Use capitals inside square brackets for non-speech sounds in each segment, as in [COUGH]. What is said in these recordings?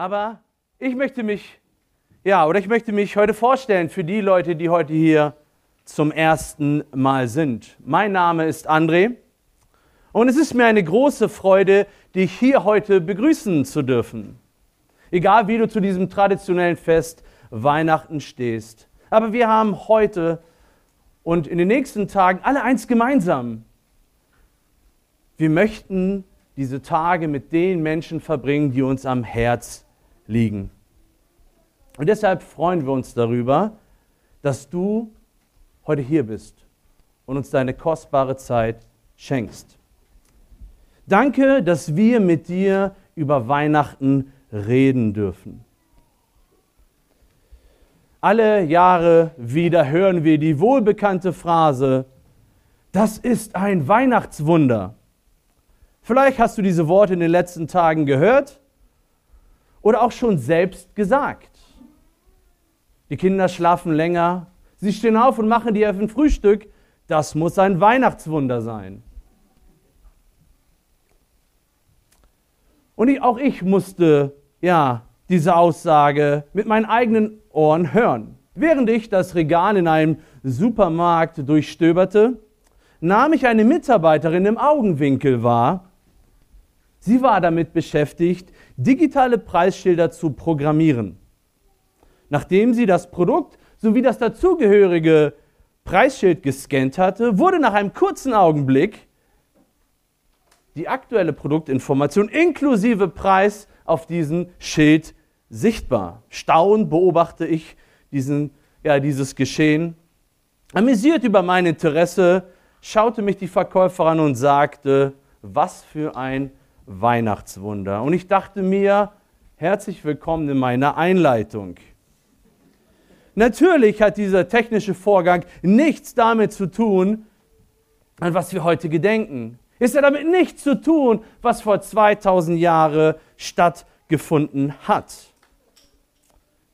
Aber ich möchte mich, ja, oder ich möchte mich heute vorstellen für die Leute, die heute hier zum ersten Mal sind. Mein Name ist André und es ist mir eine große Freude, dich hier heute begrüßen zu dürfen. Egal wie du zu diesem traditionellen Fest Weihnachten stehst. Aber wir haben heute und in den nächsten Tagen alle eins gemeinsam. Wir möchten diese Tage mit den Menschen verbringen, die uns am Herz liegen. Und deshalb freuen wir uns darüber, dass du heute hier bist und uns deine kostbare Zeit schenkst. Danke, dass wir mit dir über Weihnachten reden dürfen. Alle Jahre wieder hören wir die wohlbekannte Phrase, das ist ein Weihnachtswunder. Vielleicht hast du diese Worte in den letzten Tagen gehört oder auch schon selbst gesagt. Die Kinder schlafen länger, sie stehen auf und machen dir ein Frühstück. Das muss ein Weihnachtswunder sein. Und ich, auch ich musste ja diese Aussage mit meinen eigenen Ohren hören. Während ich das Regal in einem Supermarkt durchstöberte, nahm ich eine Mitarbeiterin im Augenwinkel wahr. Sie war damit beschäftigt, digitale Preisschilder zu programmieren. Nachdem sie das Produkt sowie das dazugehörige Preisschild gescannt hatte, wurde nach einem kurzen Augenblick die aktuelle Produktinformation inklusive Preis auf diesem Schild sichtbar. Staunend beobachte ich diesen, ja, dieses Geschehen. Amüsiert über mein Interesse schaute mich die Verkäuferin und sagte, was für ein Weihnachtswunder. Und ich dachte mir, herzlich willkommen in meiner Einleitung. Natürlich hat dieser technische Vorgang nichts damit zu tun, an was wir heute gedenken. Ist ja damit nichts zu tun, was vor 2000 Jahren stattgefunden hat.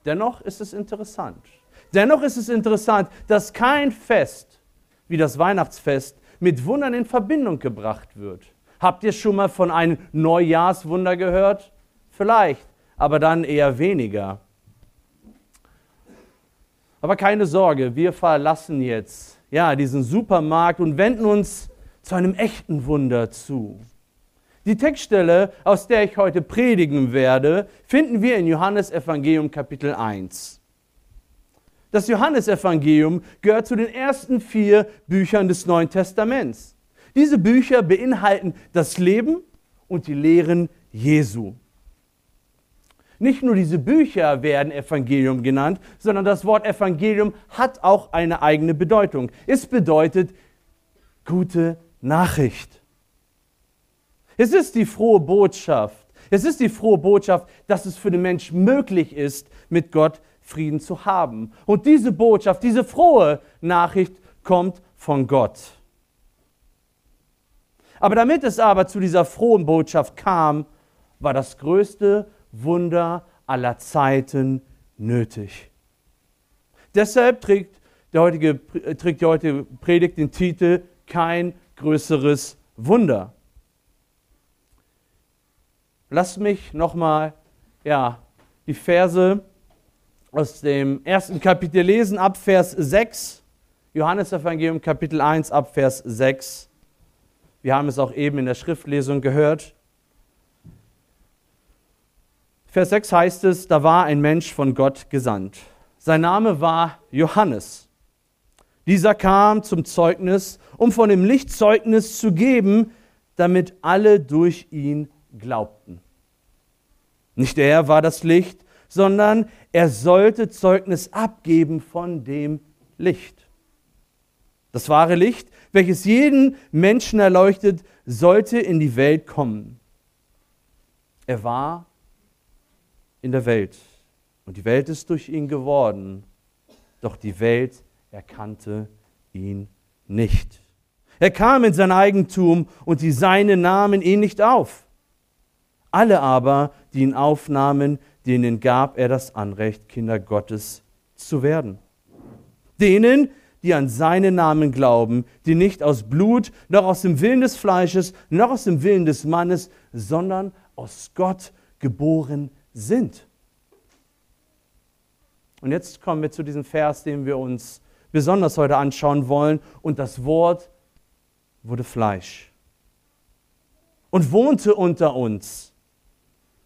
Dennoch ist es interessant. Dennoch ist es interessant, dass kein Fest wie das Weihnachtsfest mit Wundern in Verbindung gebracht wird. Habt ihr schon mal von einem Neujahrswunder gehört? Vielleicht, aber dann eher weniger. Aber keine Sorge, wir verlassen jetzt ja, diesen Supermarkt und wenden uns zu einem echten Wunder zu. Die Textstelle, aus der ich heute predigen werde, finden wir in Johannes Evangelium Kapitel 1. Das Johannesevangelium gehört zu den ersten vier Büchern des Neuen Testaments. Diese Bücher beinhalten das Leben und die Lehren Jesu. Nicht nur diese Bücher werden Evangelium genannt, sondern das Wort Evangelium hat auch eine eigene Bedeutung. Es bedeutet gute Nachricht. Es ist die frohe Botschaft. Es ist die frohe Botschaft, dass es für den Mensch möglich ist, mit Gott Frieden zu haben. Und diese Botschaft, diese frohe Nachricht kommt von Gott. Aber damit es aber zu dieser frohen Botschaft kam, war das größte Wunder aller Zeiten nötig. Deshalb trägt, der heutige, trägt die heutige Predigt den Titel Kein größeres Wunder. Lasst mich nochmal ja, die Verse aus dem ersten Kapitel lesen, ab Vers 6. Johannes Evangelium Kapitel 1 ab Vers 6. Wir haben es auch eben in der Schriftlesung gehört. Vers 6 heißt es, da war ein Mensch von Gott gesandt. Sein Name war Johannes. Dieser kam zum Zeugnis, um von dem Licht Zeugnis zu geben, damit alle durch ihn glaubten. Nicht er war das Licht, sondern er sollte Zeugnis abgeben von dem Licht. Das wahre Licht, welches jeden Menschen erleuchtet, sollte in die Welt kommen. Er war in der Welt. Und die Welt ist durch ihn geworden, doch die Welt erkannte ihn nicht. Er kam in sein Eigentum und die Seine nahmen ihn nicht auf. Alle aber, die ihn aufnahmen, denen gab er das Anrecht, Kinder Gottes zu werden. Denen, die an seinen Namen glauben, die nicht aus Blut, noch aus dem Willen des Fleisches, noch aus dem Willen des Mannes, sondern aus Gott geboren sind. Und jetzt kommen wir zu diesem Vers, den wir uns besonders heute anschauen wollen. Und das Wort wurde Fleisch und wohnte unter uns.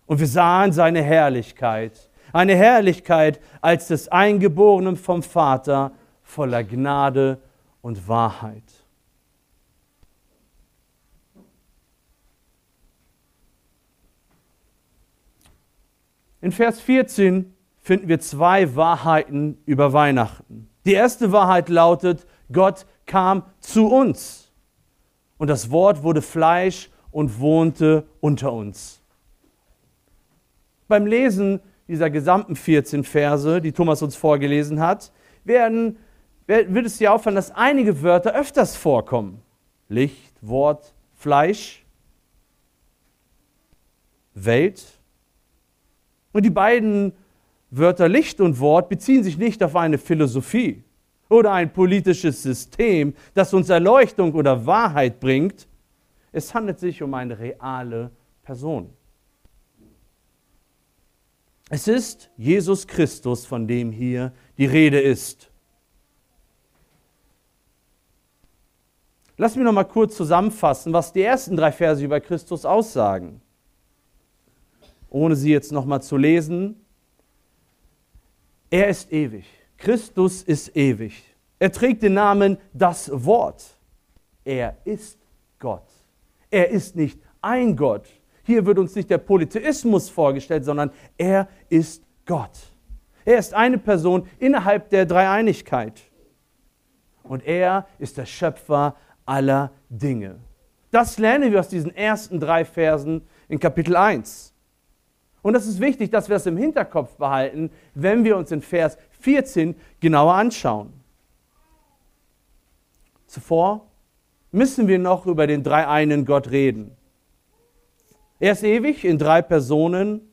Und wir sahen seine Herrlichkeit, eine Herrlichkeit als des Eingeborenen vom Vater, voller Gnade und Wahrheit. In Vers 14 finden wir zwei Wahrheiten über Weihnachten. Die erste Wahrheit lautet, Gott kam zu uns. Und das Wort wurde Fleisch und wohnte unter uns. Beim Lesen dieser gesamten 14 Verse, die Thomas uns vorgelesen hat, werden, wird es dir auffallen, dass einige Wörter öfters vorkommen. Licht, Wort, Fleisch, Welt. Und die beiden Wörter Licht und Wort beziehen sich nicht auf eine Philosophie oder ein politisches System, das uns Erleuchtung oder Wahrheit bringt. Es handelt sich um eine reale Person. Es ist Jesus Christus, von dem hier die Rede ist. Lass mich noch mal kurz zusammenfassen, was die ersten drei Verse über Christus aussagen. Ohne sie jetzt noch mal zu lesen. Er ist ewig. Christus ist ewig. Er trägt den Namen das Wort. Er ist Gott. Er ist nicht ein Gott. Hier wird uns nicht der Polytheismus vorgestellt, sondern er ist Gott. Er ist eine Person innerhalb der Dreieinigkeit. Und er ist der Schöpfer aller Dinge. Das lernen wir aus diesen ersten drei Versen in Kapitel 1. Und es ist wichtig, dass wir das im Hinterkopf behalten, wenn wir uns in Vers 14 genauer anschauen. Zuvor müssen wir noch über den dreieinen Gott reden. Er ist ewig in drei Personen,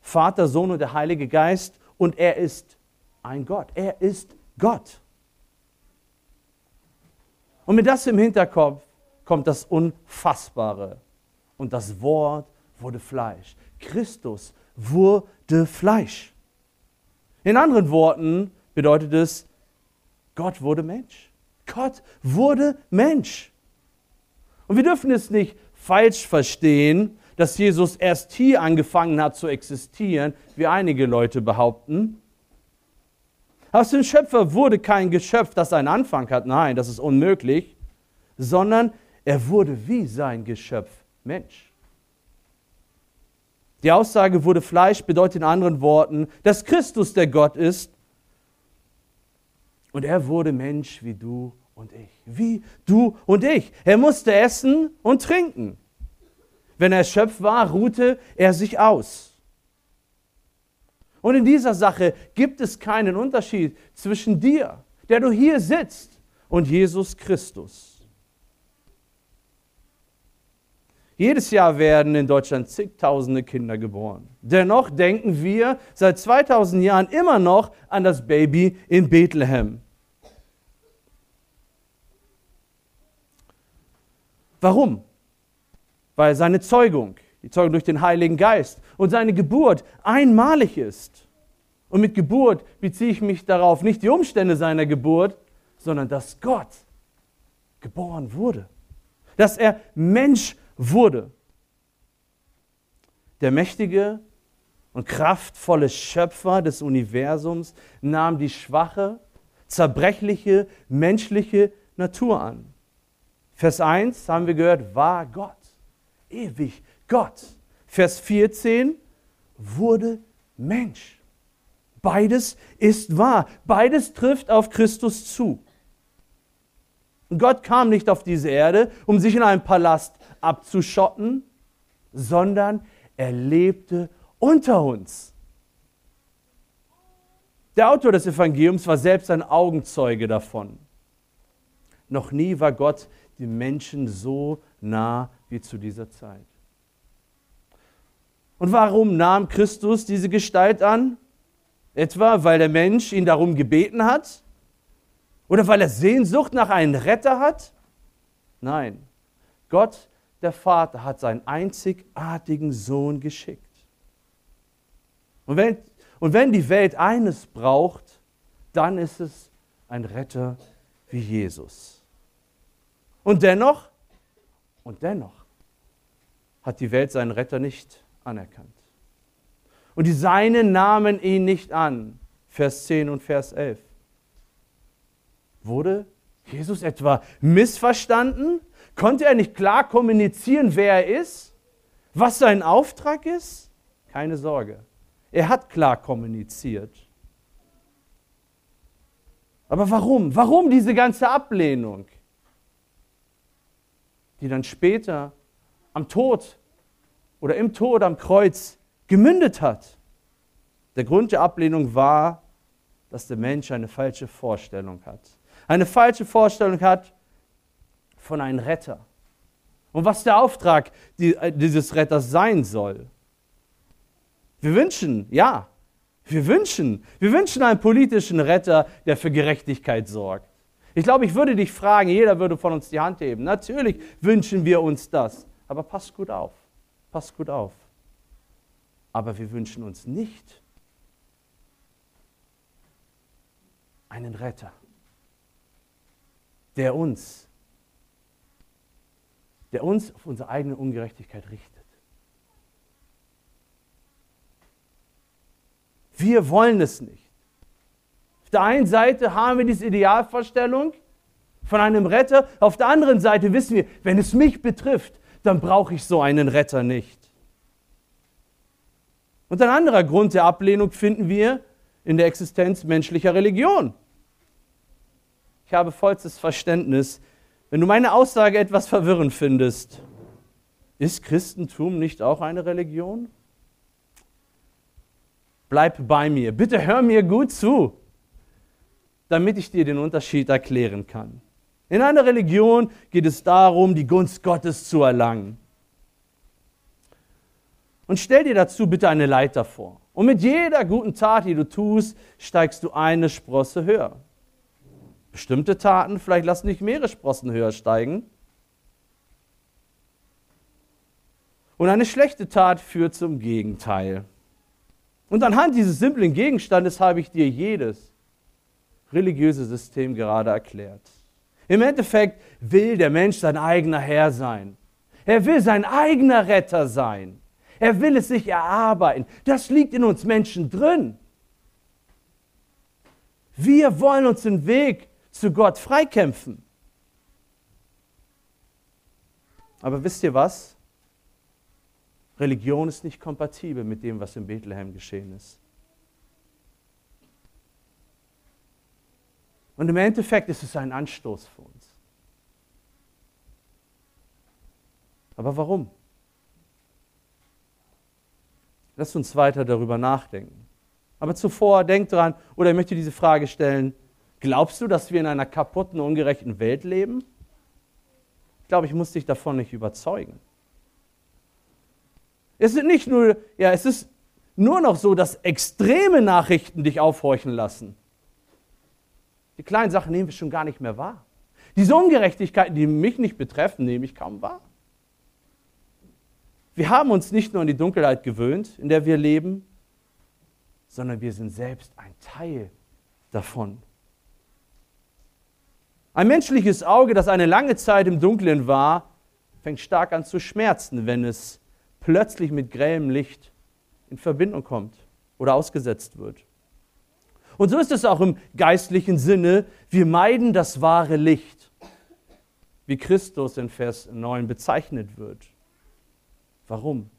Vater, Sohn und der Heilige Geist, und er ist ein Gott. Er ist Gott. Und mit das im Hinterkopf kommt das Unfassbare. Und das Wort wurde Fleisch. Christus wurde Fleisch. In anderen Worten bedeutet es, Gott wurde Mensch. Gott wurde Mensch. Und wir dürfen es nicht falsch verstehen, dass Jesus erst hier angefangen hat zu existieren, wie einige Leute behaupten. Aus dem Schöpfer wurde kein Geschöpf, das einen Anfang hat. Nein, das ist unmöglich. Sondern er wurde wie sein Geschöpf Mensch. Die Aussage wurde Fleisch bedeutet in anderen Worten, dass Christus der Gott ist und er wurde Mensch wie du und ich. Wie du und ich. Er musste essen und trinken. Wenn er erschöpft war, ruhte er sich aus. Und in dieser Sache gibt es keinen Unterschied zwischen dir, der du hier sitzt, und Jesus Christus. Jedes Jahr werden in Deutschland zigtausende Kinder geboren. Dennoch denken wir seit 2000 Jahren immer noch an das Baby in Bethlehem. Warum? Weil seine Zeugung, die Zeugung durch den Heiligen Geist und seine Geburt einmalig ist. Und mit Geburt beziehe ich mich darauf nicht die Umstände seiner Geburt, sondern dass Gott geboren wurde. Dass er Mensch wurde. Der mächtige und kraftvolle Schöpfer des Universums nahm die schwache, zerbrechliche, menschliche Natur an. Vers 1 haben wir gehört, war Gott, ewig Gott. Vers 14 wurde Mensch. Beides ist wahr. Beides trifft auf Christus zu. Gott kam nicht auf diese Erde, um sich in einem Palast abzuschotten, sondern er lebte unter uns. Der Autor des Evangeliums war selbst ein Augenzeuge davon. Noch nie war Gott dem Menschen so nah wie zu dieser Zeit. Und warum nahm Christus diese Gestalt an? Etwa weil der Mensch ihn darum gebeten hat? Oder weil er Sehnsucht nach einem Retter hat? Nein, Gott, der Vater, hat seinen einzigartigen Sohn geschickt. Und wenn, und wenn die Welt eines braucht, dann ist es ein Retter wie Jesus. Und dennoch, und dennoch hat die Welt seinen Retter nicht anerkannt. Und die Seinen nahmen ihn nicht an. Vers 10 und Vers 11. Wurde Jesus etwa missverstanden? Konnte er nicht klar kommunizieren, wer er ist? Was sein Auftrag ist? Keine Sorge. Er hat klar kommuniziert. Aber warum? Warum diese ganze Ablehnung, die dann später am Tod oder im Tod am Kreuz gemündet hat? Der Grund der Ablehnung war, dass der Mensch eine falsche Vorstellung hat. Eine falsche Vorstellung hat von einem Retter. Und was der Auftrag dieses Retters sein soll. Wir wünschen, ja, wir wünschen, wir wünschen einen politischen Retter, der für Gerechtigkeit sorgt. Ich glaube, ich würde dich fragen, jeder würde von uns die Hand heben. Natürlich wünschen wir uns das. Aber passt gut auf. Passt gut auf. Aber wir wünschen uns nicht einen Retter, der uns, der uns auf unsere eigene Ungerechtigkeit richtet. Wir wollen es nicht. Auf der einen Seite haben wir diese Idealvorstellung von einem Retter, auf der anderen Seite wissen wir, wenn es mich betrifft, dann brauche ich so einen Retter nicht. Und ein anderer Grund der Ablehnung finden wir in der Existenz menschlicher Religion. Ich habe vollstes Verständnis, wenn du meine Aussage etwas verwirrend findest. Ist Christentum nicht auch eine Religion? Bleib bei mir. Bitte hör mir gut zu, damit ich dir den Unterschied erklären kann. In einer Religion geht es darum, die Gunst Gottes zu erlangen. Und stell dir dazu bitte eine Leiter vor. Und mit jeder guten Tat, die du tust, steigst du eine Sprosse höher. Bestimmte Taten vielleicht lassen dich mehrere Sprossen höher steigen. Und eine schlechte Tat führt zum Gegenteil. Und anhand dieses simplen Gegenstandes habe ich dir jedes religiöse System gerade erklärt. Im Endeffekt will der Mensch sein eigener Herr sein. Er will sein eigener Retter sein. Er will es sich erarbeiten. Das liegt in uns Menschen drin. Wir wollen uns den Weg zu Gott freikämpfen. Aber wisst ihr was? Religion ist nicht kompatibel mit dem, was in Bethlehem geschehen ist. Und im Endeffekt ist es ein Anstoß für uns. Aber warum? Lasst uns weiter darüber nachdenken. Aber zuvor denkt dran, oder ich möchte diese Frage stellen, Glaubst du, dass wir in einer kaputten, ungerechten Welt leben? Ich glaube, ich muss dich davon nicht überzeugen. Es ist nicht nur, ja, es ist nur noch so, dass extreme Nachrichten dich aufhorchen lassen. Die kleinen Sachen nehmen wir schon gar nicht mehr wahr. Diese Ungerechtigkeiten, die mich nicht betreffen, nehme ich kaum wahr. Wir haben uns nicht nur an die Dunkelheit gewöhnt, in der wir leben, sondern wir sind selbst ein Teil davon. Ein menschliches Auge, das eine lange Zeit im Dunkeln war, fängt stark an zu schmerzen, wenn es plötzlich mit grellem Licht in Verbindung kommt oder ausgesetzt wird. Und so ist es auch im geistlichen Sinne. Wir meiden das wahre Licht, wie Christus in Vers 9 bezeichnet wird. Warum?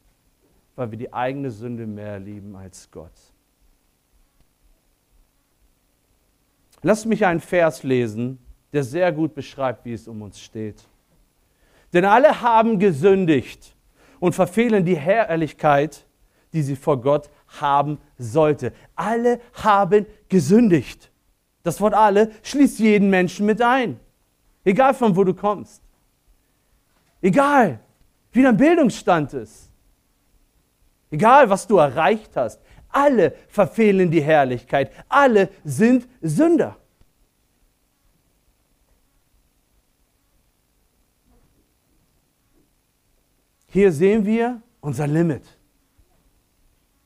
Weil wir die eigene Sünde mehr lieben als Gott. Lass mich einen Vers lesen, der sehr gut beschreibt, wie es um uns steht. Denn alle haben gesündigt und verfehlen die Herrlichkeit, die sie vor Gott haben sollte. Alle haben gesündigt. Das Wort alle schließt jeden Menschen mit ein. Egal von wo du kommst. Egal, wie dein Bildungsstand ist. Egal, was du erreicht hast. Alle verfehlen die Herrlichkeit. Alle sind Sünder. Hier sehen wir unser Limit.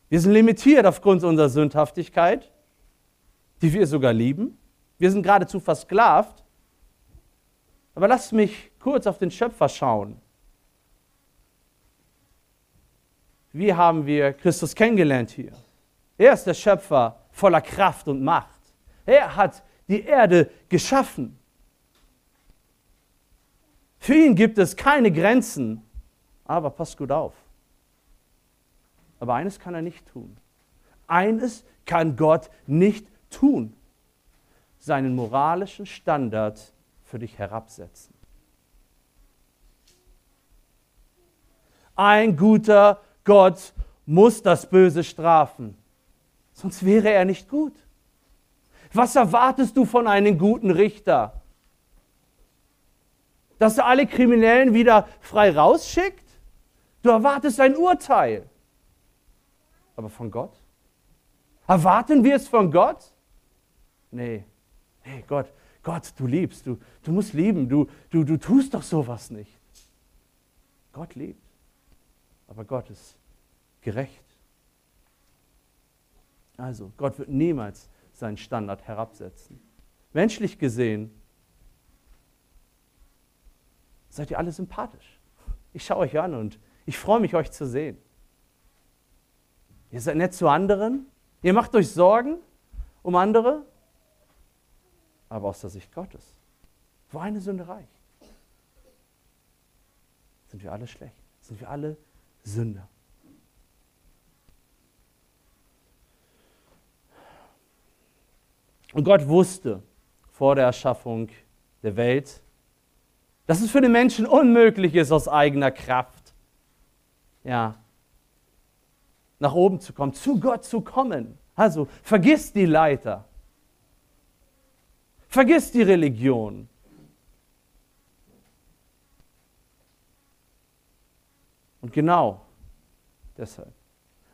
Wir sind limitiert aufgrund unserer Sündhaftigkeit, die wir sogar lieben. Wir sind geradezu versklavt. Aber lasst mich kurz auf den Schöpfer schauen. Wie haben wir Christus kennengelernt hier? Er ist der Schöpfer voller Kraft und Macht. Er hat die Erde geschaffen. Für ihn gibt es keine Grenzen. Aber passt gut auf. Aber eines kann er nicht tun. Eines kann Gott nicht tun. Seinen moralischen Standard für dich herabsetzen. Ein guter Gott muss das Böse strafen, sonst wäre er nicht gut. Was erwartest du von einem guten Richter? Dass er alle Kriminellen wieder frei rausschickt? Du erwartest ein Urteil. Aber von Gott? Erwarten wir es von Gott? Nee. Hey Gott, Gott, du liebst, du, du musst lieben, du, du, du tust doch sowas nicht. Gott liebt. Aber Gott ist gerecht. Also, Gott wird niemals seinen Standard herabsetzen. Menschlich gesehen seid ihr alle sympathisch. Ich schaue euch an und ich freue mich, euch zu sehen. Ihr seid nett zu anderen, ihr macht euch Sorgen um andere, aber aus der Sicht Gottes, wo eine Sünde reicht, sind wir alle schlecht, sind wir alle Sünder. Und Gott wusste vor der Erschaffung der Welt, dass es für den Menschen unmöglich ist, aus eigener Kraft, ja, nach oben zu kommen, zu Gott zu kommen. Also vergiss die Leiter. Vergiss die Religion. Und genau deshalb,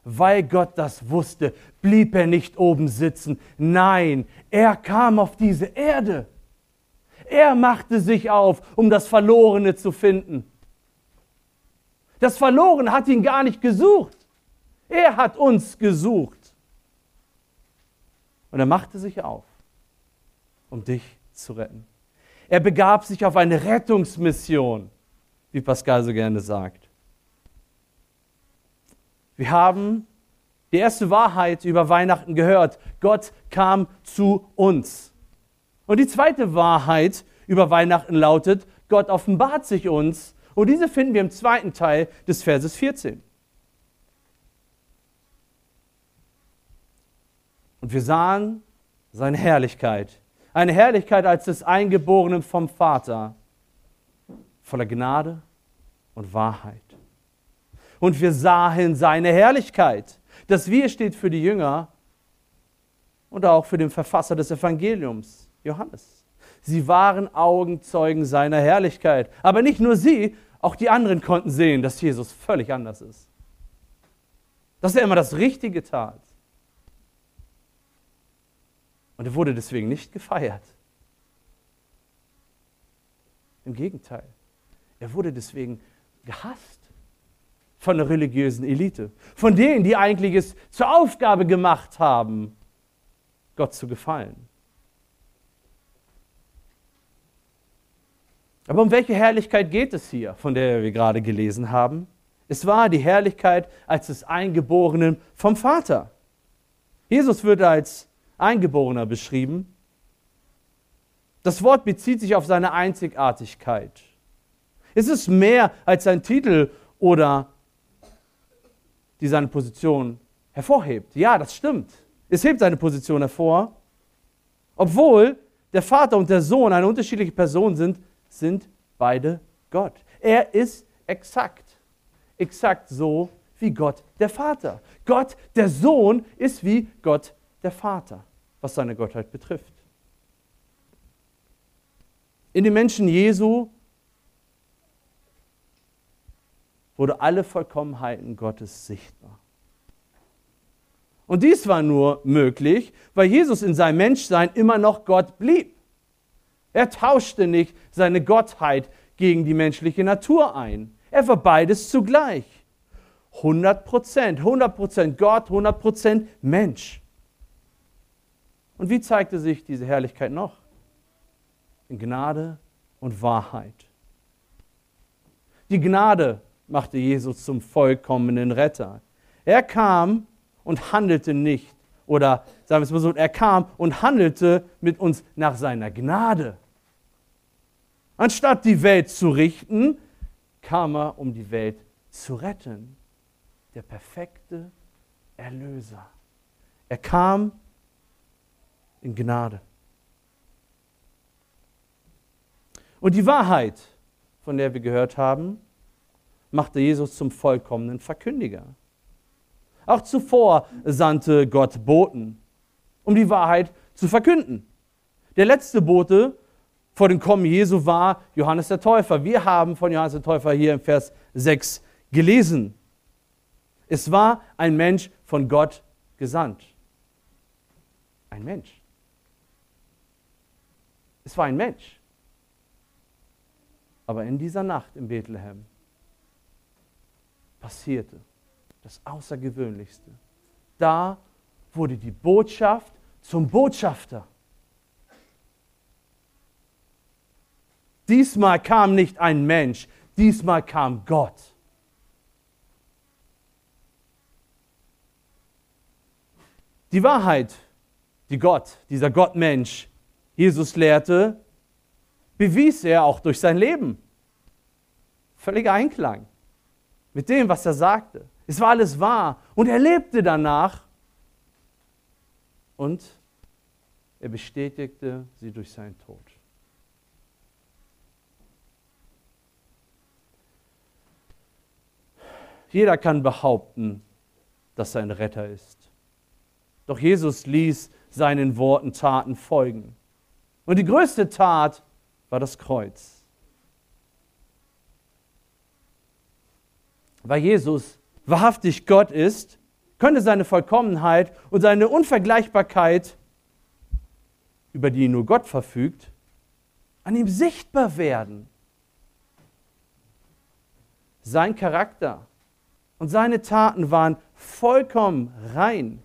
weil Gott das wusste, blieb er nicht oben sitzen. Nein, er kam auf diese Erde. Er machte sich auf, um das Verlorene zu finden. Das Verlorene hat ihn gar nicht gesucht. Er hat uns gesucht. Und er machte sich auf, um dich zu retten. Er begab sich auf eine Rettungsmission, wie Pascal so gerne sagt. Wir haben die erste Wahrheit über Weihnachten gehört. Gott kam zu uns. Und die zweite Wahrheit über Weihnachten lautet, Gott offenbart sich uns. Und diese finden wir im zweiten Teil des Verses 14. Und wir sahen seine Herrlichkeit. Eine Herrlichkeit als des Eingeborenen vom Vater, voller Gnade und Wahrheit. Und wir sahen seine Herrlichkeit. Das Wir steht für die Jünger und auch für den Verfasser des Evangeliums, Johannes. Sie waren Augenzeugen seiner Herrlichkeit. Aber nicht nur sie, auch die anderen konnten sehen, dass Jesus völlig anders ist. Dass er immer das Richtige tat. Und er wurde deswegen nicht gefeiert. Im Gegenteil, er wurde deswegen gehasst von der religiösen Elite, von denen, die eigentlich es zur Aufgabe gemacht haben, Gott zu gefallen. Aber um welche Herrlichkeit geht es hier, von der wir gerade gelesen haben? Es war die Herrlichkeit als des Eingeborenen vom Vater. Jesus wird als Eingeborener beschrieben. Das Wort bezieht sich auf seine Einzigartigkeit. Es ist mehr als sein Titel oder die seine Position hervorhebt. Ja, das stimmt. Es hebt seine Position hervor. Obwohl der Vater und der Sohn eine unterschiedliche Person sind, sind beide Gott. Er ist exakt. Exakt so wie Gott der Vater. Gott der Sohn ist wie Gott der Vater was seine Gottheit betrifft. In den Menschen Jesu wurde alle Vollkommenheiten Gottes sichtbar. Und dies war nur möglich, weil Jesus in seinem Menschsein immer noch Gott blieb. Er tauschte nicht seine Gottheit gegen die menschliche Natur ein. Er war beides zugleich. 100 Prozent, 100 Prozent Gott, 100 Prozent Mensch. Und wie zeigte sich diese Herrlichkeit noch? In Gnade und Wahrheit. Die Gnade machte Jesus zum vollkommenen Retter. Er kam und handelte nicht, oder sagen wir es mal so, er kam und handelte mit uns nach seiner Gnade. Anstatt die Welt zu richten, kam er, um die Welt zu retten. Der perfekte Erlöser. Er kam in Gnade. Und die Wahrheit, von der wir gehört haben, machte Jesus zum vollkommenen Verkündiger. Auch zuvor sandte Gott Boten, um die Wahrheit zu verkünden. Der letzte Bote vor dem Kommen Jesu war Johannes der Täufer. Wir haben von Johannes der Täufer hier im Vers 6 gelesen. Es war ein Mensch von Gott gesandt. Ein Mensch. Es war ein Mensch. Aber in dieser Nacht in Bethlehem passierte das Außergewöhnlichste. Da wurde die Botschaft zum Botschafter. Diesmal kam nicht ein Mensch, diesmal kam Gott. Die Wahrheit, die Gott, dieser Gottmensch, Jesus lehrte, bewies er auch durch sein Leben. Völliger Einklang mit dem, was er sagte. Es war alles wahr und er lebte danach und er bestätigte sie durch seinen Tod. Jeder kann behaupten, dass er ein Retter ist. Doch Jesus ließ seinen Worten Taten folgen. Und die größte Tat war das Kreuz. Weil Jesus wahrhaftig Gott ist, könnte seine Vollkommenheit und seine Unvergleichbarkeit, über die nur Gott verfügt, an ihm sichtbar werden. Sein Charakter und seine Taten waren vollkommen rein.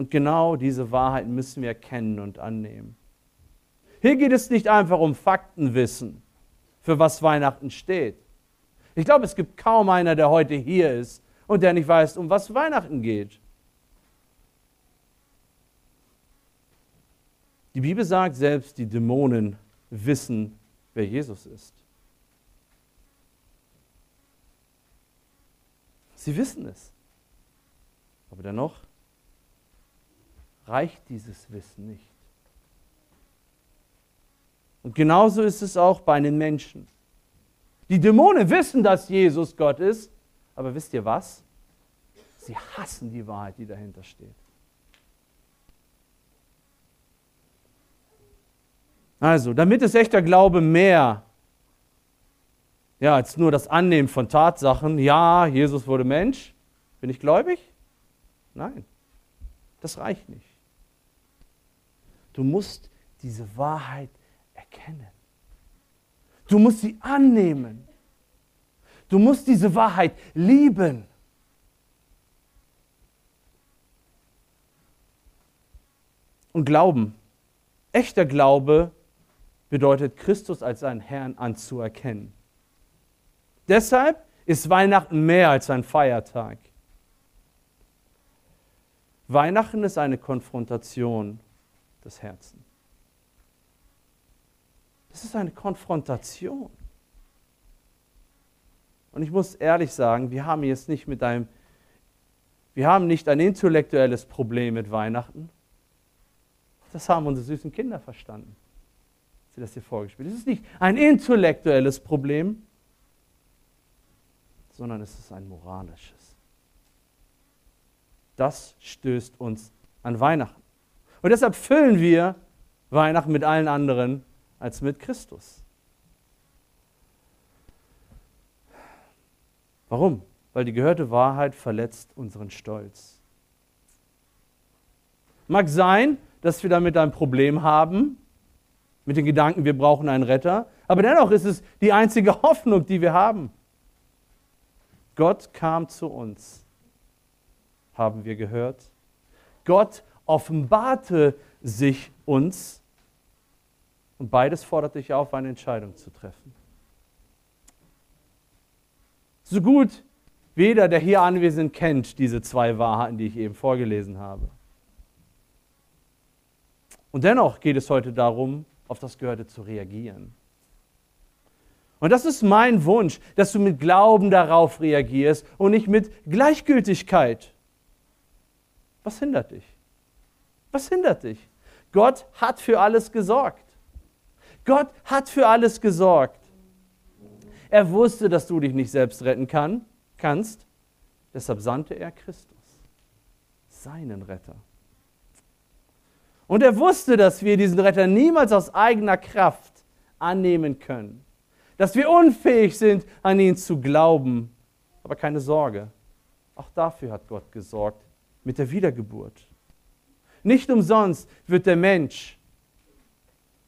Und genau diese Wahrheit müssen wir erkennen und annehmen. Hier geht es nicht einfach um Faktenwissen, für was Weihnachten steht. Ich glaube, es gibt kaum einer, der heute hier ist und der nicht weiß, um was Weihnachten geht. Die Bibel sagt selbst, die Dämonen wissen, wer Jesus ist. Sie wissen es. Aber dennoch reicht dieses Wissen nicht. Und genauso ist es auch bei den Menschen. Die Dämonen wissen, dass Jesus Gott ist, aber wisst ihr was? Sie hassen die Wahrheit, die dahinter steht. Also, damit ist echter Glaube mehr ja, als nur das Annehmen von Tatsachen. Ja, Jesus wurde Mensch. Bin ich gläubig? Nein, das reicht nicht. Du musst diese Wahrheit erkennen. Du musst sie annehmen. Du musst diese Wahrheit lieben. Und glauben. Echter Glaube bedeutet, Christus als seinen Herrn anzuerkennen. Deshalb ist Weihnachten mehr als ein Feiertag. Weihnachten ist eine Konfrontation des Herzens. Das ist eine Konfrontation. Und ich muss ehrlich sagen, wir haben jetzt nicht mit einem, wir haben nicht ein intellektuelles Problem mit Weihnachten. Das haben unsere süßen Kinder verstanden. Sie das hier vorgespielt. Es ist nicht ein intellektuelles Problem, sondern es ist ein moralisches. Das stößt uns an Weihnachten. Und deshalb füllen wir Weihnachten mit allen anderen als mit Christus. Warum? Weil die gehörte Wahrheit verletzt unseren Stolz. Mag sein, dass wir damit ein Problem haben, mit den Gedanken, wir brauchen einen Retter, aber dennoch ist es die einzige [LAUGHS] Hoffnung, die wir haben. Gott kam zu uns, haben wir gehört. Gott offenbarte sich uns und beides fordert dich auf, eine Entscheidung zu treffen. So gut weder der hier anwesend kennt diese zwei Wahrheiten, die ich eben vorgelesen habe. Und dennoch geht es heute darum, auf das Gehörte zu reagieren. Und das ist mein Wunsch, dass du mit Glauben darauf reagierst und nicht mit Gleichgültigkeit. Was hindert dich? Was hindert dich? Gott hat für alles gesorgt. Gott hat für alles gesorgt. Er wusste, dass du dich nicht selbst retten kann, kannst. Deshalb sandte er Christus, seinen Retter. Und er wusste, dass wir diesen Retter niemals aus eigener Kraft annehmen können. Dass wir unfähig sind, an ihn zu glauben. Aber keine Sorge, auch dafür hat Gott gesorgt mit der Wiedergeburt. Nicht umsonst wird der Mensch,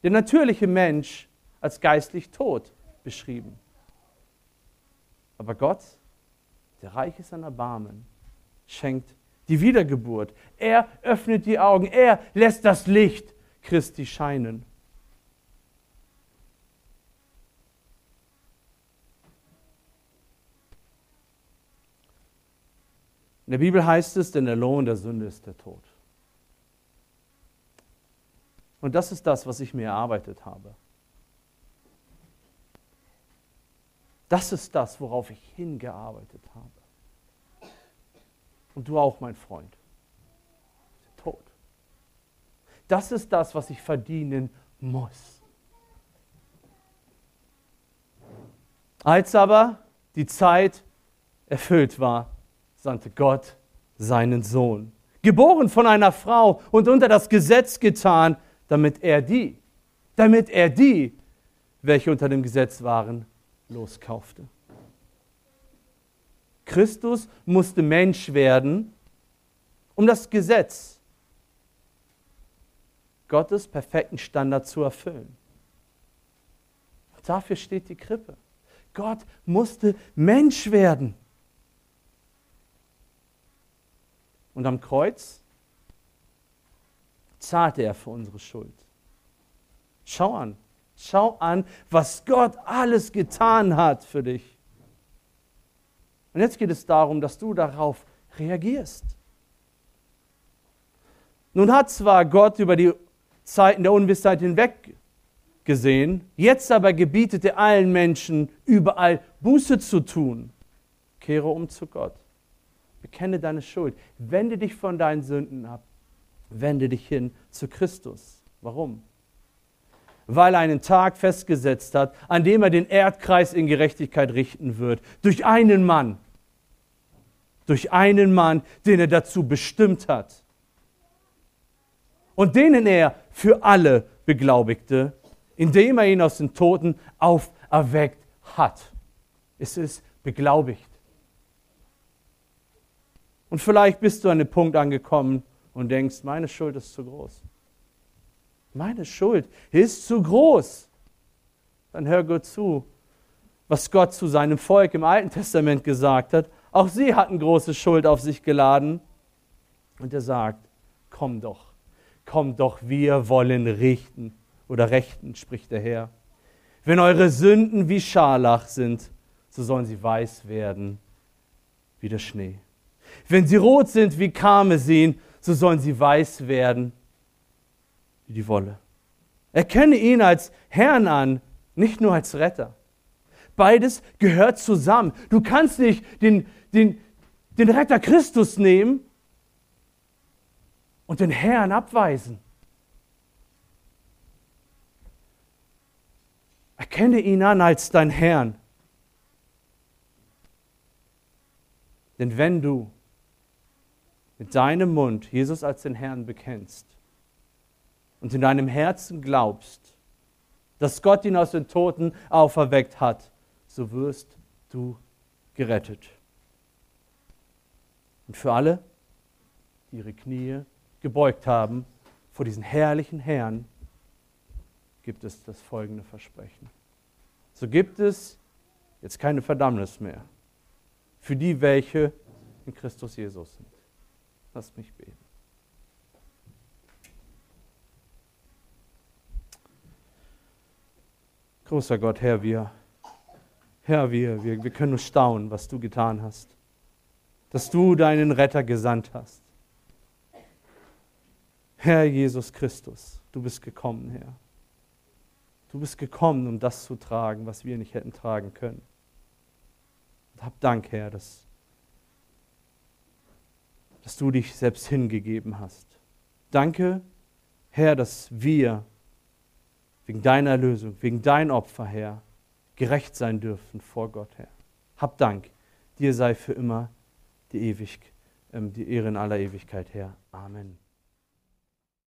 der natürliche Mensch, als geistlich tot beschrieben. Aber Gott der reich ist an Erbarmen, schenkt die Wiedergeburt. Er öffnet die Augen, er lässt das Licht Christi scheinen. In der Bibel heißt es, denn der Lohn der Sünde ist der Tod. Und das ist das, was ich mir erarbeitet habe. Das ist das, worauf ich hingearbeitet habe. Und du auch, mein Freund. Tod. Das ist das, was ich verdienen muss. Als aber die Zeit erfüllt war, sandte Gott seinen Sohn, geboren von einer Frau und unter das Gesetz getan, damit er die, damit er die, welche unter dem Gesetz waren, loskaufte. Christus musste Mensch werden, um das Gesetz Gottes perfekten Standard zu erfüllen. Dafür steht die Krippe. Gott musste Mensch werden. Und am Kreuz zahlte er für unsere Schuld. Schau an, Schau an, was Gott alles getan hat für dich. Und jetzt geht es darum, dass du darauf reagierst. Nun hat zwar Gott über die Zeiten der Unwissheit hinweg gesehen, jetzt aber gebietet er allen Menschen überall Buße zu tun. Kehre um zu Gott. Bekenne deine Schuld. Wende dich von deinen Sünden ab. Wende dich hin zu Christus. Warum? weil er einen Tag festgesetzt hat, an dem er den Erdkreis in Gerechtigkeit richten wird. Durch einen Mann. Durch einen Mann, den er dazu bestimmt hat. Und denen er für alle beglaubigte, indem er ihn aus den Toten auferweckt hat. Es ist beglaubigt. Und vielleicht bist du an dem Punkt angekommen und denkst, meine Schuld ist zu groß. Meine Schuld ist zu groß. Dann hör gut zu, was Gott zu seinem Volk im Alten Testament gesagt hat. Auch sie hatten große Schuld auf sich geladen. Und er sagt, komm doch, komm doch, wir wollen richten oder rechten, spricht der Herr. Wenn eure Sünden wie Scharlach sind, so sollen sie weiß werden wie der Schnee. Wenn sie rot sind wie Karmesin, so sollen sie weiß werden wie die Wolle. Erkenne ihn als Herrn an, nicht nur als Retter. Beides gehört zusammen. Du kannst nicht den, den, den Retter Christus nehmen und den Herrn abweisen. Erkenne ihn an als dein Herrn. Denn wenn du mit deinem Mund Jesus als den Herrn bekennst und in deinem Herzen glaubst, dass Gott ihn aus den Toten auferweckt hat, so wirst du gerettet. Und für alle, die ihre Knie gebeugt haben vor diesen herrlichen Herrn, gibt es das folgende Versprechen. So gibt es jetzt keine Verdammnis mehr für die, welche in Christus Jesus sind. Lass mich beten. Großer Gott, Herr, wir, Herr, wir, wir, wir können nur staunen, was du getan hast. Dass du deinen Retter gesandt hast. Herr Jesus Christus, du bist gekommen, Herr. Du bist gekommen, um das zu tragen, was wir nicht hätten tragen können. Und hab Dank, Herr, dass, dass du dich selbst hingegeben hast. Danke, Herr, dass wir wegen deiner Erlösung, wegen dein Opfer, Herr, gerecht sein dürfen vor Gott, Herr. Hab Dank. Dir sei für immer die, Ewig, ähm, die Ehre in aller Ewigkeit, Herr. Amen.